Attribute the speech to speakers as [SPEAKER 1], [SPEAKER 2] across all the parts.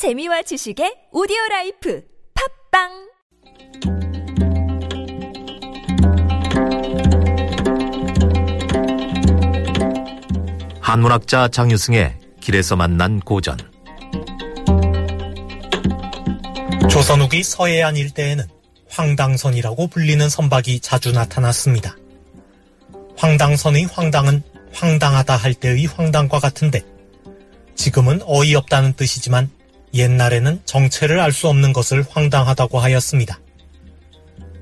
[SPEAKER 1] 재미와 지식의 오디오 life 팟빵
[SPEAKER 2] 한문학자 장유승의 길에서 만난 고전
[SPEAKER 3] 조선 후기 서해안 일대에는 황당선이라고 불리는 선박이 자주 나타났습니다. 황당선의 황당은 황당하다 할 때의 황당과 같은데 지금은 어이없다는 뜻이지만 옛날에는 정체를 알 수 없는 것을 황당하다고 하였습니다.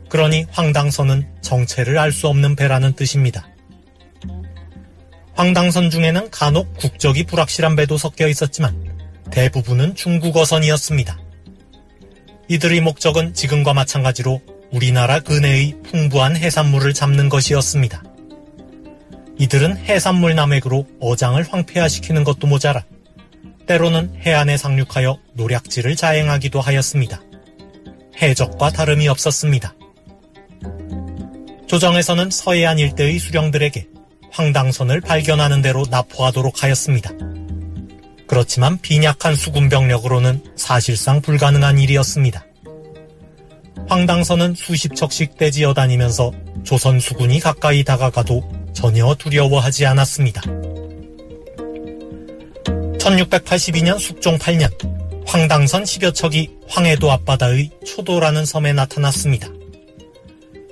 [SPEAKER 3] 그러니 황당선은 정체를 알 수 없는 배라는 뜻입니다. 황당선 중에는 간혹 국적이 불확실한 배도 섞여 있었지만 대부분은 중국어선이었습니다. 이들의 목적은 지금과 마찬가지로 우리나라 근해의 풍부한 해산물을 잡는 것이었습니다. 이들은 해산물 남획으로 어장을 황폐화시키는 것도 모자라 때로는 해안에 상륙하여 노략질을 자행하기도 하였습니다. 해적과 다름이 없었습니다. 조정에서는 서해안 일대의 수령들에게 황당선을 발견하는 대로 납포하도록 하였습니다. 그렇지만 빈약한 수군 병력으로는 사실상 불가능한 일이었습니다. 황당선은 수십 척씩 떼지어 다니면서 조선 수군이 가까이 다가가도 전혀 두려워하지 않았습니다. 1682년 숙종 8년 황당선 10여 척이 황해도 앞바다의 초도라는 섬에 나타났습니다.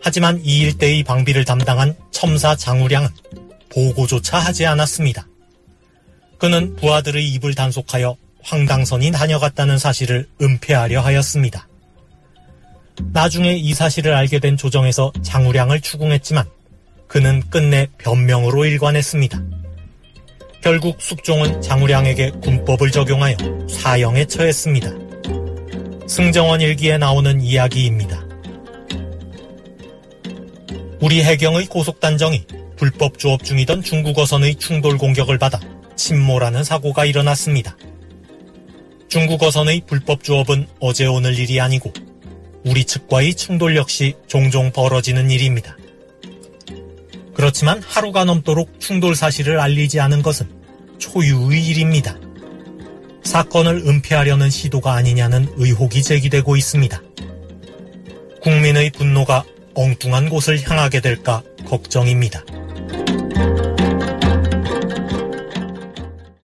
[SPEAKER 3] 하지만 이 일대의 방비를 담당한 첨사 장우량은 보고조차 하지 않았습니다. 그는 부하들의 입을 단속하여 황당선이 다녀갔다는 사실을 은폐하려 하였습니다. 나중에 이 사실을 알게 된 조정에서 장우량을 추궁했지만 그는 끝내 변명으로 일관했습니다. 결국 숙종은 장우량에게 군법을 적용하여 사형에 처했습니다. 승정원 일기에 나오는 이야기입니다. 우리 해경의 고속단정이 불법 조업 중이던 중국어선의 충돌 공격을 받아 침몰하는 사고가 일어났습니다. 중국어선의 불법 조업은 어제 오늘 일이 아니고 우리 측과의 충돌 역시 종종 벌어지는 일입니다. 그렇지만 하루가 넘도록 충돌 사실을 알리지 않은 것은 초유의 일입니다. 사건을 은폐하려는 시도가 아니냐는 의혹이 제기되고 있습니다. 국민의 분노가 엉뚱한 곳을 향하게 될까 걱정입니다.